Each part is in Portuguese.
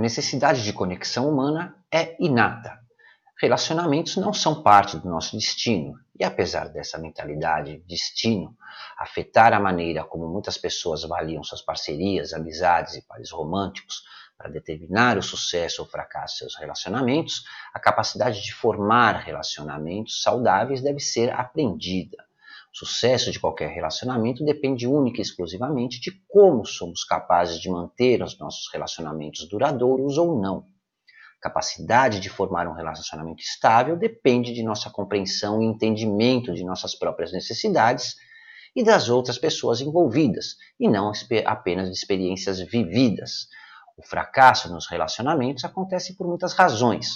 Necessidade de conexão humana é inata. Relacionamentos não são parte do nosso destino, e apesar dessa mentalidade destino afetar a maneira como muitas pessoas avaliam suas parcerias, amizades e pares românticos para determinar o sucesso ou fracasso de seus relacionamentos, a capacidade de formar relacionamentos saudáveis deve ser aprendida. Sucesso de qualquer relacionamento depende única e exclusivamente de como somos capazes de manter os nossos relacionamentos duradouros ou não capacidade de formar um relacionamento estável depende de nossa compreensão e entendimento de nossas próprias necessidades e das outras pessoas envolvidas, e não apenas de experiências vividas. O fracasso nos relacionamentos acontece por muitas razões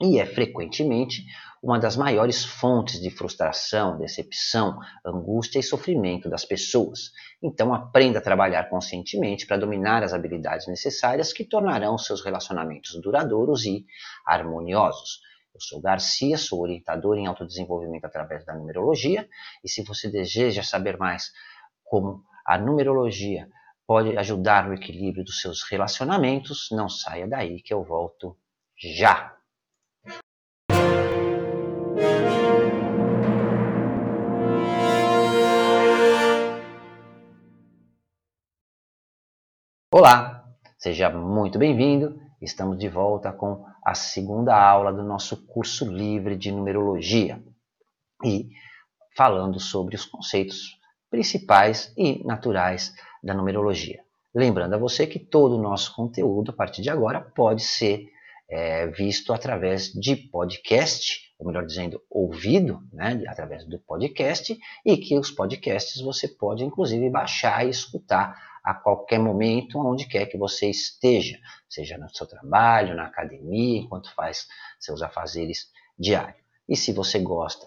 e é frequentemente uma das maiores fontes de frustração, decepção, angústia e sofrimento das pessoas. Então, aprenda a trabalhar conscientemente para dominar as habilidades necessárias que tornarão seus relacionamentos duradouros e harmoniosos. Eu sou Garcia, sou orientador em autodesenvolvimento através da numerologia, e se você deseja saber mais como a numerologia pode ajudar no equilíbrio dos seus relacionamentos, não saia daí que eu volto já! Olá, seja muito bem-vindo. Estamos de volta com a segunda aula do nosso curso livre de numerologia e falando sobre os conceitos principais e naturais da numerologia. Lembrando a você que todo o nosso conteúdo, a partir de agora, pode ser é, visto através de podcast, ou melhor dizendo, ouvido né, através do podcast, e que os podcasts você pode inclusive baixar e escutar a qualquer momento, onde quer que você esteja, seja no seu trabalho, na academia, enquanto faz seus afazeres diários. E se você gosta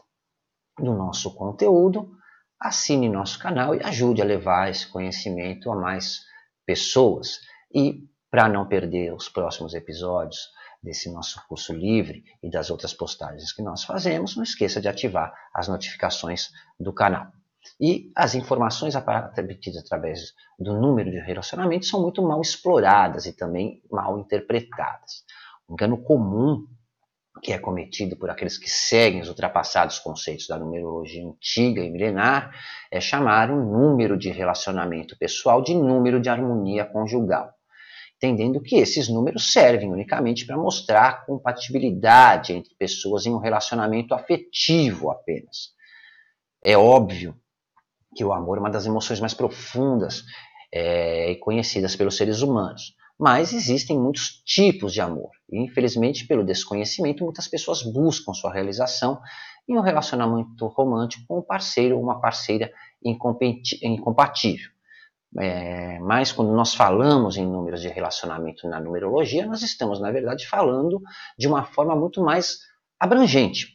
do nosso conteúdo, assine nosso canal e ajude a levar esse conhecimento a mais pessoas. E para não perder os próximos episódios desse nosso curso livre e das outras postagens que nós fazemos, não esqueça de ativar as notificações do canal. E as informações obtidas através do número de relacionamentos são muito mal exploradas e também mal interpretadas. Um engano comum que é cometido por aqueles que seguem os ultrapassados conceitos da numerologia antiga e milenar é chamar o número de relacionamento pessoal de número de harmonia conjugal, entendendo que esses números servem unicamente para mostrar compatibilidade entre pessoas em um relacionamento afetivo apenas. É óbvio que o amor é uma das emoções mais profundas é, e conhecidas pelos seres humanos. Mas existem muitos tipos de amor. E, infelizmente, pelo desconhecimento, muitas pessoas buscam sua realização em um relacionamento romântico com um parceiro ou uma parceira incompatível. É, mas quando nós falamos em números de relacionamento na numerologia, nós estamos, na verdade, falando de uma forma muito mais abrangente.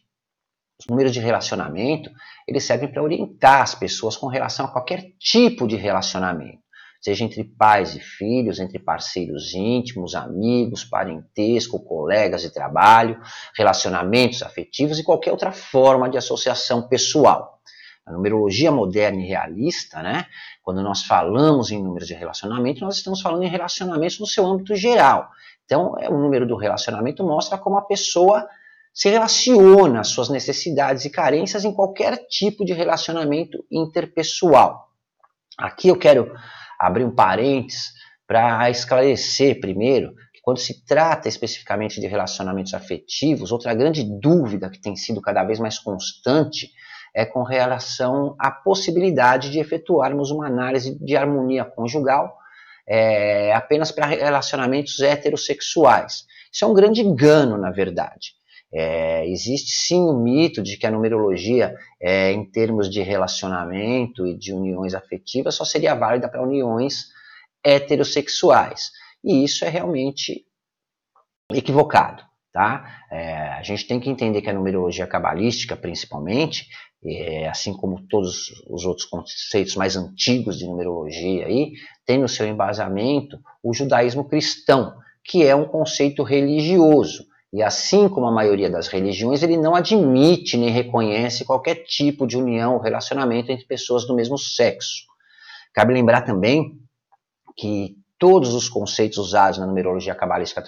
Os números de relacionamento, eles servem para orientar as pessoas com relação a qualquer tipo de relacionamento, seja entre pais e filhos, entre parceiros íntimos, amigos, parentesco, colegas de trabalho, relacionamentos afetivos e qualquer outra forma de associação pessoal. A numerologia moderna e realista, né, quando nós falamos em números de relacionamento, nós estamos falando em relacionamentos no seu âmbito geral. Então, é, o número do relacionamento mostra como a pessoa se relaciona às suas necessidades e carências em qualquer tipo de relacionamento interpessoal. Aqui eu quero abrir um parênteses para esclarecer primeiro que quando se trata especificamente de relacionamentos afetivos, outra grande dúvida que tem sido cada vez mais constante é com relação à possibilidade de efetuarmos uma análise de harmonia conjugal é, apenas para relacionamentos heterossexuais. Isso é um grande engano, na verdade. É, existe sim o mito de que a numerologia, é, em termos de relacionamento e de uniões afetivas, só seria válida para uniões heterossexuais. E isso é realmente equivocado. Tá? É, a gente tem que entender que a numerologia cabalística, principalmente, é, assim como todos os outros conceitos mais antigos de numerologia, aí, tem no seu embasamento o judaísmo cristão, que é um conceito religioso e assim como a maioria das religiões, ele não admite nem reconhece qualquer tipo de união ou relacionamento entre pessoas do mesmo sexo. Cabe lembrar também que todos os conceitos usados na numerologia cabalística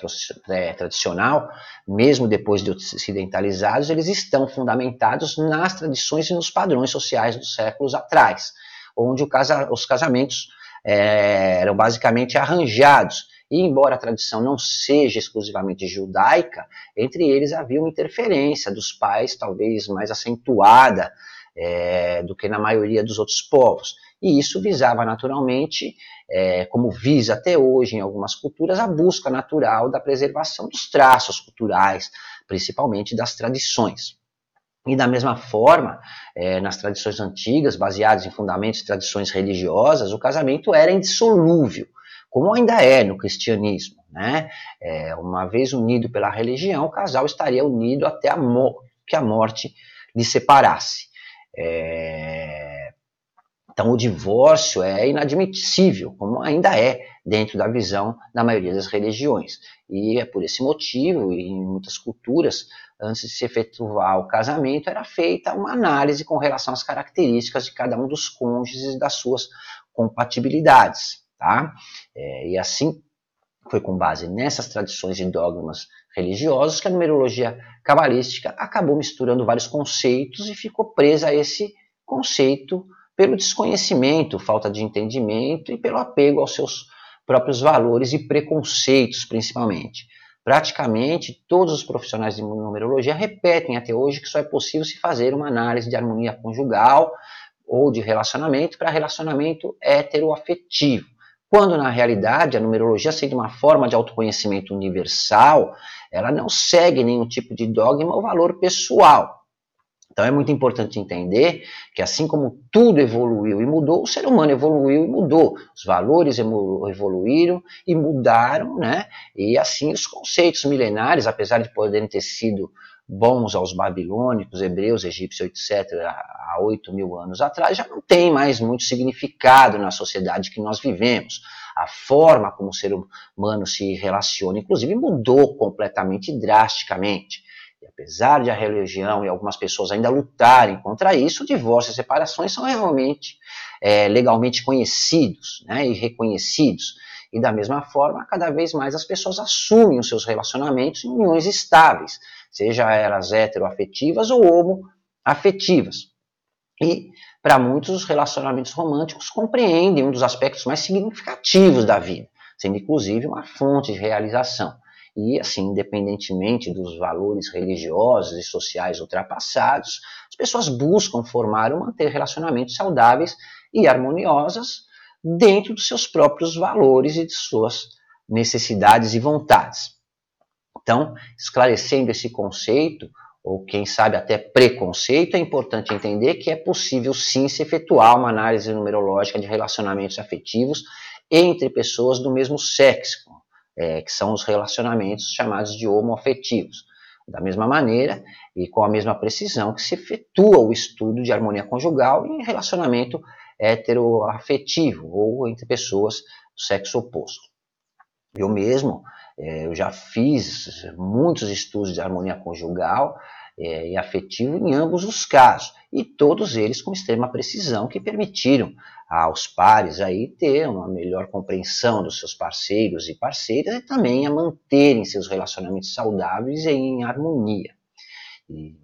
é, tradicional, mesmo depois de ocidentalizados, eles estão fundamentados nas tradições e nos padrões sociais dos séculos atrás, onde casa, os casamentos é, eram basicamente arranjados. E embora a tradição não seja exclusivamente judaica, entre eles havia uma interferência dos pais, talvez mais acentuada é, do que na maioria dos outros povos. E isso visava naturalmente, é, como visa até hoje em algumas culturas, a busca natural da preservação dos traços culturais, principalmente das tradições. E da mesma forma, é, nas tradições antigas, baseadas em fundamentos e tradições religiosas, o casamento era indissolúvel, como ainda é no cristianismo. Né? É, uma vez unido pela religião, o casal estaria unido até a que a morte lhe separasse. É, então, o divórcio é inadmissível, como ainda é dentro da visão da maioria das religiões. E é por esse motivo, em muitas culturas, antes de se efetuar o casamento, era feita uma análise com relação às características de cada um dos cônjuges e das suas compatibilidades. Tá? É, e assim, foi com base nessas tradições e dogmas religiosos que a numerologia cabalística acabou misturando vários conceitos e ficou presa a esse conceito pelo desconhecimento, falta de entendimento e pelo apego aos seus próprios valores e preconceitos, principalmente. Praticamente todos os profissionais de numerologia repetem até hoje que só é possível se fazer uma análise de harmonia conjugal ou de relacionamento para relacionamento heteroafetivo. Quando na realidade a numerologia, sendo uma forma de autoconhecimento universal, ela não segue nenhum tipo de dogma ou valor pessoal. Então é muito importante entender que assim como tudo evoluiu e mudou, o ser humano evoluiu e mudou. Os valores evoluíram e mudaram, né? E assim os conceitos milenares, apesar de poderem ter sido bons aos babilônicos, hebreus, egípcios, etc., há 8 mil anos atrás, já não tem mais muito significado na sociedade que nós vivemos. A forma como o ser humano se relaciona, inclusive, mudou completamente, drasticamente. E apesar de a religião e algumas pessoas ainda lutarem contra isso, divórcios e separações são realmente é, legalmente conhecidos né, e reconhecidos. E da mesma forma, cada vez mais as pessoas assumem os seus relacionamentos em uniões estáveis, seja elas heteroafetivas ou homoafetivas. E para muitos, os relacionamentos românticos compreendem um dos aspectos mais significativos da vida, sendo inclusive uma fonte de realização. E, assim, independentemente dos valores religiosos e sociais ultrapassados, as pessoas buscam formar ou manter relacionamentos saudáveis e harmoniosos dentro dos seus próprios valores e de suas necessidades e vontades. Então, esclarecendo esse conceito, ou quem sabe até preconceito, é importante entender que é possível sim se efetuar uma análise numerológica de relacionamentos afetivos entre pessoas do mesmo sexo, é, que são os relacionamentos chamados de homoafetivos. Da mesma maneira e com a mesma precisão que se efetua o estudo de harmonia conjugal em relacionamento heteroafetivo ou entre pessoas do sexo oposto. Eu mesmo, eu já fiz muitos estudos de harmonia conjugal é, e afetivo em ambos os casos, e todos eles com extrema precisão, que permitiram aos pares aí ter uma melhor compreensão dos seus parceiros e parceiras e também a manterem seus relacionamentos saudáveis e em harmonia. E,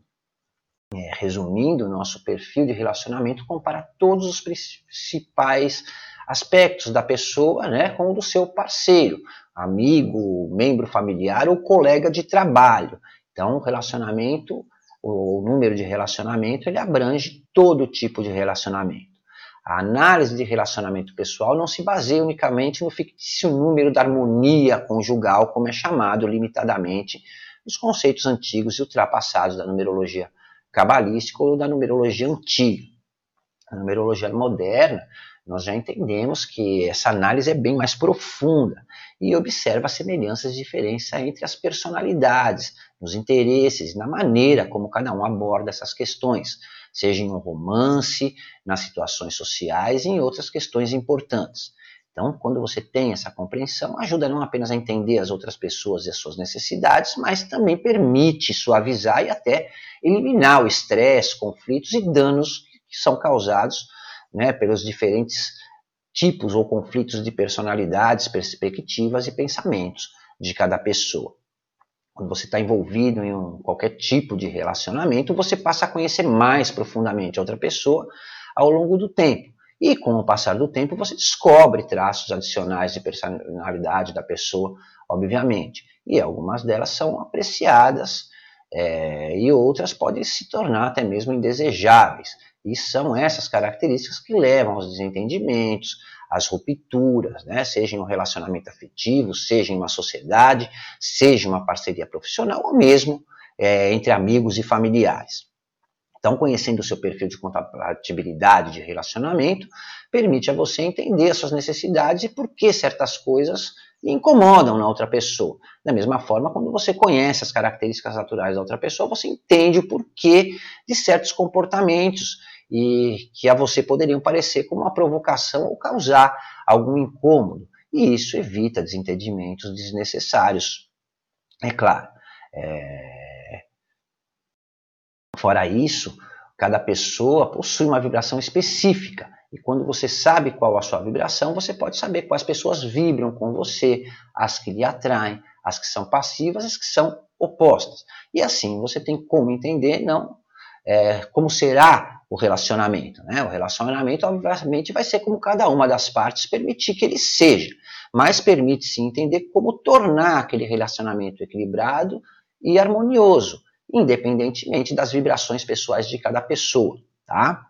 é, resumindo, nosso perfil de relacionamento compara todos os principais aspectos da pessoa né, com o do seu parceiro, amigo, membro familiar ou colega de trabalho. Então, relacionamento, o número de relacionamento, ele abrange todo tipo de relacionamento. A análise de relacionamento pessoal não se baseia unicamente no fictício número da harmonia conjugal, como é chamado limitadamente nos conceitos antigos e ultrapassados da numerologia cabalística ou da numerologia antiga. A numerologia moderna nós já entendemos que essa análise é bem mais profunda e observa semelhanças e diferenças entre as personalidades, nos interesses na maneira como cada um aborda essas questões, seja em um romance, nas situações sociais e em outras questões importantes. Então, quando você tem essa compreensão, ajuda não apenas a entender as outras pessoas e as suas necessidades, mas também permite suavizar e até eliminar o estresse, conflitos e danos que são causados né, pelos diferentes tipos ou conflitos de personalidades, perspectivas e pensamentos de cada pessoa. Quando você está envolvido em um, qualquer tipo de relacionamento, você passa a conhecer mais profundamente a outra pessoa ao longo do tempo. E com o passar do tempo, você descobre traços adicionais de personalidade da pessoa, obviamente. E algumas delas são apreciadas é, e outras podem se tornar até mesmo indesejáveis. E são essas características que levam aos desentendimentos, às rupturas, né? seja em um relacionamento afetivo, seja em uma sociedade, seja uma parceria profissional ou mesmo é, entre amigos e familiares. Então, conhecendo o seu perfil de compatibilidade de relacionamento, permite a você entender as suas necessidades e por que certas coisas lhe incomodam na outra pessoa. Da mesma forma, quando você conhece as características naturais da outra pessoa, você entende o porquê de certos comportamentos e que a você poderiam parecer como uma provocação ou causar algum incômodo. E isso evita desentendimentos desnecessários. É claro. É... Fora isso, cada pessoa possui uma vibração específica. E quando você sabe qual a sua vibração, você pode saber quais pessoas vibram com você, as que lhe atraem, as que são passivas, as que são opostas. E assim você tem como entender não é, como será o relacionamento. Né? O relacionamento, obviamente, vai ser como cada uma das partes permitir que ele seja, mas permite-se entender como tornar aquele relacionamento equilibrado e harmonioso, independentemente das vibrações pessoais de cada pessoa. Tá?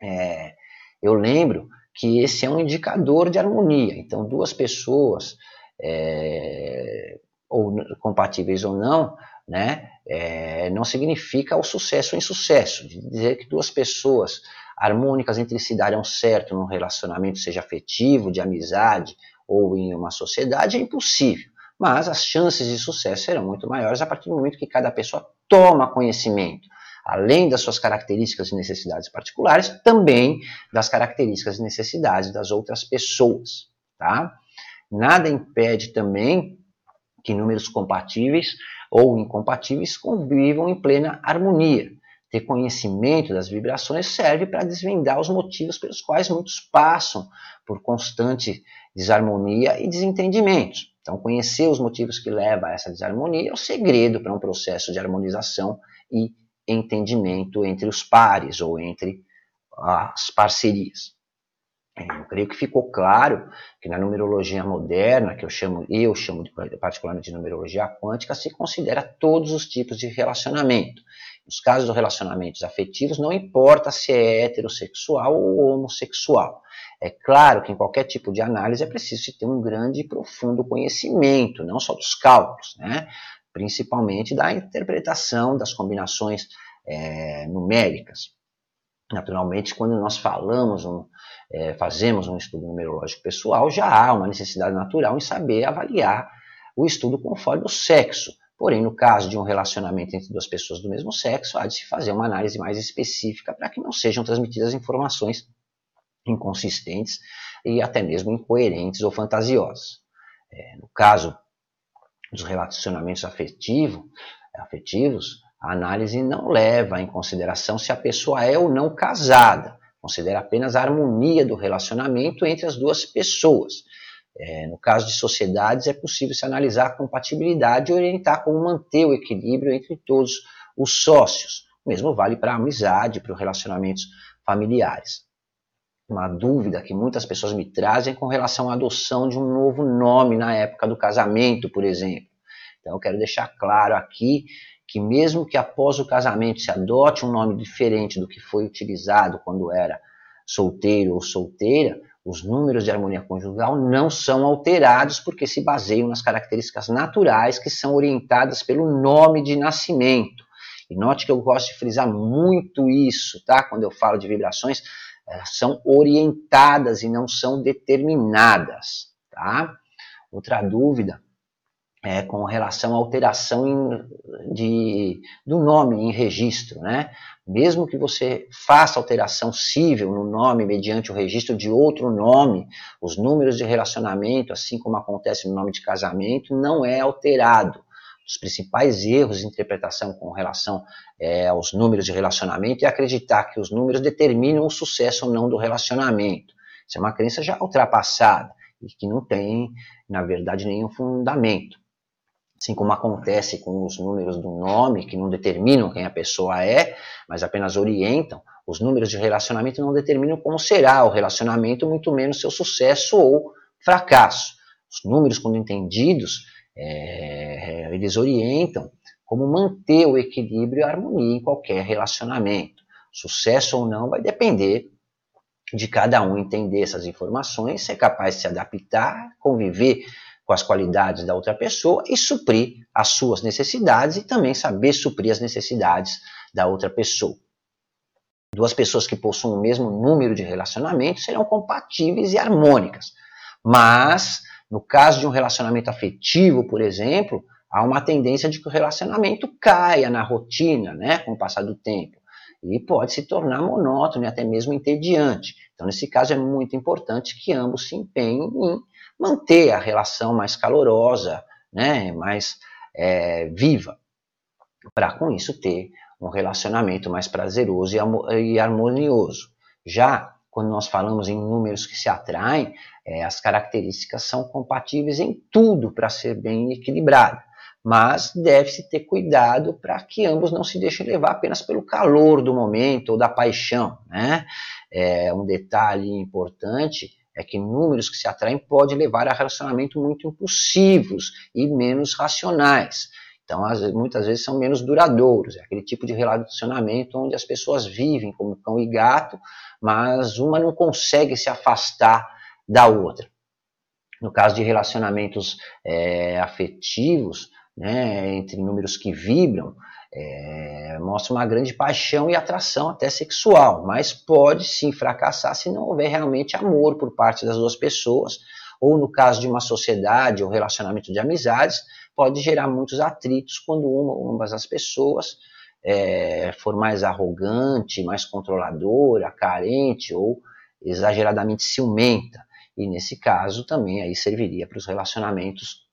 É, eu lembro que esse é um indicador de harmonia. Então, duas pessoas, é, ou compatíveis ou não, né, é, não significa o sucesso ou insucesso. Dizer que duas pessoas harmônicas entre si darão certo num relacionamento, seja afetivo, de amizade ou em uma sociedade, é impossível. Mas as chances de sucesso serão muito maiores a partir do momento que cada pessoa toma conhecimento, além das suas características e necessidades particulares, também das características e necessidades das outras pessoas. Tá? Nada impede também que números compatíveis ou incompatíveis convivam em plena harmonia. Ter conhecimento das vibrações serve para desvendar os motivos pelos quais muitos passam por constante desarmonia e desentendimentos. Então, conhecer os motivos que levam a essa desarmonia é o segredo para um processo de harmonização e entendimento entre os pares ou entre as parcerias. Eu creio que ficou claro que na numerologia moderna, que eu chamo, eu chamo de, particularmente de numerologia quântica, se considera todos os tipos de relacionamento. Nos casos dos relacionamentos afetivos, não importa se é heterossexual ou homossexual. É claro que em qualquer tipo de análise é preciso ter um grande e profundo conhecimento, não só dos cálculos, né? principalmente da interpretação das combinações é, numéricas. Naturalmente, quando nós falamos um, é, fazemos um estudo numerológico pessoal, já há uma necessidade natural em saber avaliar o estudo conforme o sexo. Porém, no caso de um relacionamento entre duas pessoas do mesmo sexo, há de se fazer uma análise mais específica para que não sejam transmitidas informações inconsistentes e até mesmo incoerentes ou fantasiosas. É, no caso dos relacionamentos afetivo, afetivos, a análise não leva em consideração se a pessoa é ou não casada, considera apenas a harmonia do relacionamento entre as duas pessoas. É, no caso de sociedades, é possível se analisar a compatibilidade e orientar como manter o equilíbrio entre todos os sócios. O mesmo vale para a amizade, para os relacionamentos familiares. Uma dúvida que muitas pessoas me trazem com relação à adoção de um novo nome na época do casamento, por exemplo. Então, eu quero deixar claro aqui que mesmo que após o casamento se adote um nome diferente do que foi utilizado quando era solteiro ou solteira, os números de harmonia conjugal não são alterados porque se baseiam nas características naturais que são orientadas pelo nome de nascimento. E note que eu gosto de frisar muito isso, tá? Quando eu falo de vibrações, são orientadas e não são determinadas, tá? Outra dúvida é, com relação à alteração em, de, do nome em registro. Né? Mesmo que você faça alteração civil no nome mediante o registro de outro nome, os números de relacionamento, assim como acontece no nome de casamento, não é alterado. Os principais erros de interpretação com relação é, aos números de relacionamento é acreditar que os números determinam o sucesso ou não do relacionamento. Isso é uma crença já ultrapassada e que não tem, na verdade, nenhum fundamento. Assim como acontece com os números do nome, que não determinam quem a pessoa é, mas apenas orientam, os números de relacionamento não determinam como será o relacionamento, muito menos seu sucesso ou fracasso. Os números, quando entendidos, é, eles orientam como manter o equilíbrio e a harmonia em qualquer relacionamento. Sucesso ou não vai depender de cada um entender essas informações, ser capaz de se adaptar, conviver com as qualidades da outra pessoa e suprir as suas necessidades e também saber suprir as necessidades da outra pessoa. Duas pessoas que possuem o mesmo número de relacionamentos serão compatíveis e harmônicas. Mas, no caso de um relacionamento afetivo, por exemplo, há uma tendência de que o relacionamento caia na rotina, né, com o passar do tempo. E pode se tornar monótono e até mesmo entediante. Então, nesse caso, é muito importante que ambos se empenhem em manter a relação mais calorosa, né, mais é, viva, para com isso ter um relacionamento mais prazeroso e harmonioso. Já quando nós falamos em números que se atraem, é, as características são compatíveis em tudo para ser bem equilibrado. Mas deve-se ter cuidado para que ambos não se deixem levar apenas pelo calor do momento ou da paixão. Né? É, um detalhe importante é que números que se atraem podem levar a relacionamentos muito impulsivos e menos racionais. Então, muitas vezes são menos duradouros. É aquele tipo de relacionamento onde as pessoas vivem como cão e gato, mas uma não consegue se afastar da outra. No caso de relacionamentos é, afetivos, né, entre números que vibram, é, mostra uma grande paixão e atração até sexual, mas pode sim fracassar se não houver realmente amor por parte das duas pessoas, ou no caso de uma sociedade ou relacionamento de amizades, pode gerar muitos atritos quando uma ou ambas as pessoas é, for mais arrogante, mais controladora, carente ou exageradamente ciumenta. E nesse caso também aí serviria para os relacionamentos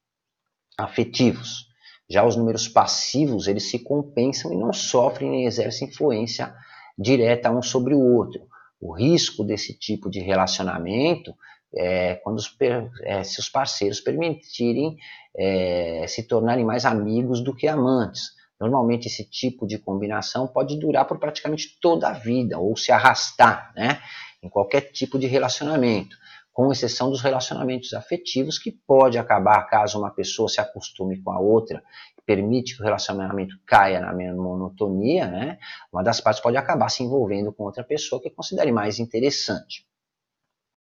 afetivos. Já os números passivos, eles se compensam e não sofrem nem exercem influência direta um sobre o outro. O risco desse tipo de relacionamento é quando os, é, se os parceiros permitirem é, se tornarem mais amigos do que amantes. Normalmente esse tipo de combinação pode durar por praticamente toda a vida ou se arrastar, né, em qualquer tipo de relacionamento com exceção dos relacionamentos afetivos, que pode acabar caso uma pessoa se acostume com a outra, permite que o relacionamento caia na monotonia, né? Uma das partes pode acabar se envolvendo com outra pessoa que considere mais interessante.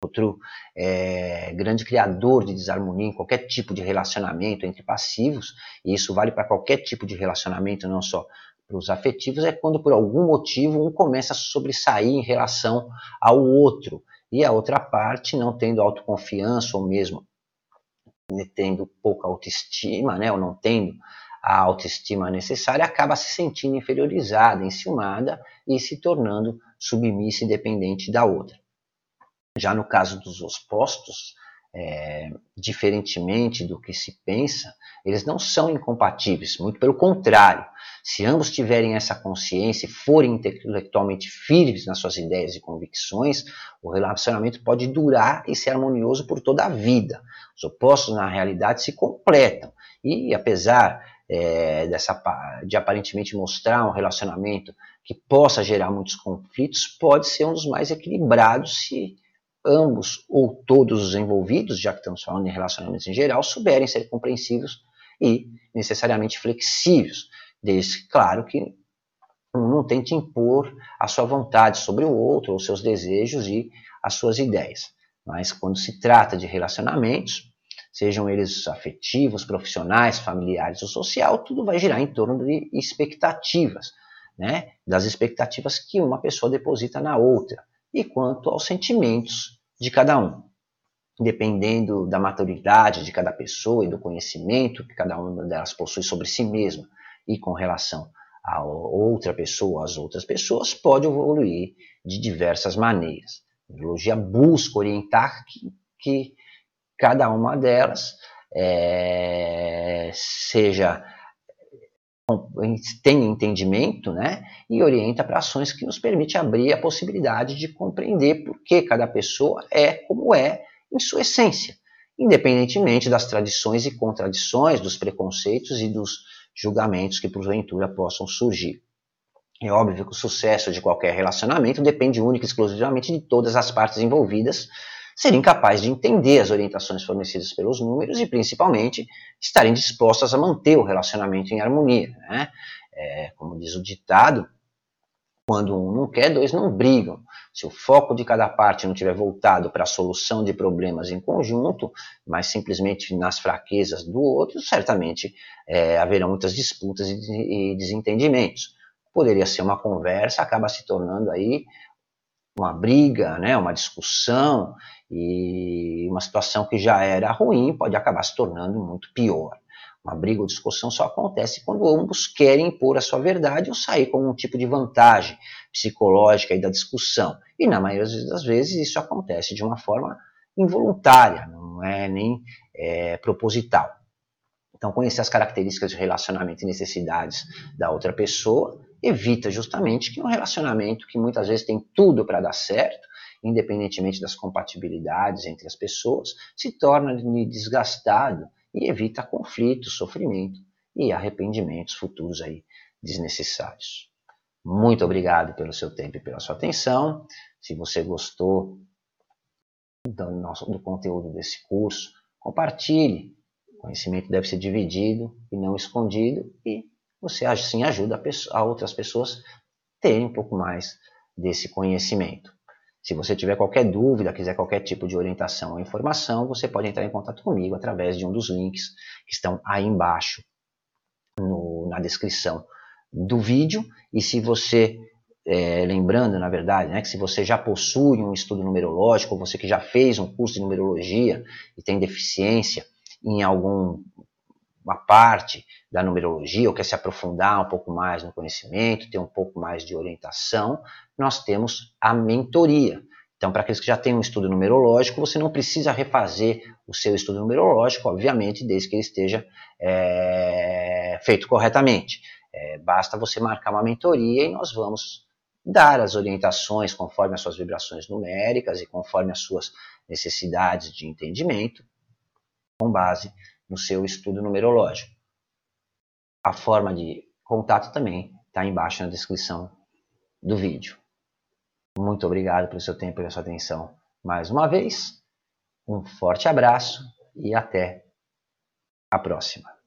Outro é, grande criador de desarmonia em qualquer tipo de relacionamento entre passivos, e isso vale para qualquer tipo de relacionamento, não só para os afetivos, é quando por algum motivo um começa a sobressair em relação ao outro e a outra parte não tendo autoconfiança ou mesmo tendo pouca autoestima, né, ou não tendo a autoestima necessária, acaba se sentindo inferiorizada, enciumada e se tornando submissa e dependente da outra. Já no caso dos opostos, é, diferentemente do que se pensa, eles não são incompatíveis, muito pelo contrário. Se ambos tiverem essa consciência e forem intelectualmente firmes nas suas ideias e convicções, o relacionamento pode durar e ser harmonioso por toda a vida. Os opostos, na realidade, se completam. E, apesar é, dessa, de aparentemente mostrar um relacionamento que possa gerar muitos conflitos, pode ser um dos mais equilibrados se ambos ou todos os envolvidos, já que estamos falando em relacionamentos em geral, souberem ser compreensivos e necessariamente flexíveis, desde claro que um não tente impor a sua vontade sobre o outro, ou seus desejos e as suas ideias. Mas quando se trata de relacionamentos, sejam eles afetivos, profissionais, familiares ou social, tudo vai girar em torno de expectativas, né? das expectativas que uma pessoa deposita na outra e quanto aos sentimentos de cada um. Dependendo da maturidade de cada pessoa e do conhecimento que cada uma delas possui sobre si mesma e com relação a outra pessoa, às outras pessoas, pode evoluir de diversas maneiras. A biologia busca orientar que, que cada uma delas é, seja tem entendimento né, e orienta para ações que nos permite abrir a possibilidade de compreender por que cada pessoa é como é em sua essência, independentemente das tradições e contradições, dos preconceitos e dos julgamentos que porventura possam surgir. É óbvio que o sucesso de qualquer relacionamento depende única e exclusivamente de todas as partes envolvidas serem capazes de entender as orientações fornecidas pelos números e, principalmente, estarem dispostas a manter o relacionamento em harmonia. Né? É, como diz o ditado, quando um não quer, dois não brigam. Se o foco de cada parte não estiver voltado para a solução de problemas em conjunto, mas simplesmente nas fraquezas do outro, certamente é, muitas disputas e, e desentendimentos. Poderia ser uma conversa, acaba se tornando aí uma briga, né, uma discussão, e uma situação que já era ruim pode acabar se tornando muito pior. Uma briga ou discussão só acontece quando ambos querem impor a sua verdade ou sair com um tipo de vantagem psicológica da discussão. E na maioria das vezes isso acontece de uma forma involuntária, não é nem é, proposital. Então, conhecer as características de relacionamento e necessidades da outra pessoa evita justamente que um relacionamento que muitas vezes tem tudo para dar certo, independentemente das compatibilidades entre as pessoas, se torna desgastado e evita conflitos, sofrimento e arrependimentos futuros aí desnecessários. Muito obrigado pelo seu tempo e pela sua atenção. Se você gostou do, nosso, do conteúdo desse curso, compartilhe. O conhecimento deve ser dividido e não escondido e você assim ajuda a, pessoa, a outras pessoas terem um pouco mais desse conhecimento. Se você tiver qualquer dúvida, quiser qualquer tipo de orientação ou informação, você pode entrar em contato comigo através de um dos links que estão aí embaixo no, na descrição do vídeo. E se você, é, lembrando na verdade, né, que se você já possui um estudo numerológico, você que já fez um curso de numerologia e tem deficiência em algum uma parte da numerologia ou quer se aprofundar um pouco mais no conhecimento, ter um pouco mais de orientação, nós temos a mentoria. Então, para aqueles que já têm um estudo numerológico, você não precisa refazer o seu estudo numerológico, obviamente, desde que ele esteja é, feito corretamente. É, basta você marcar uma mentoria e nós vamos dar as orientações conforme as suas vibrações numéricas e conforme as suas necessidades de entendimento, com base no seu estudo numerológico. A forma de contato também está embaixo na descrição do vídeo. Muito obrigado pelo seu tempo e pela sua atenção mais uma vez. Um forte abraço e até a próxima.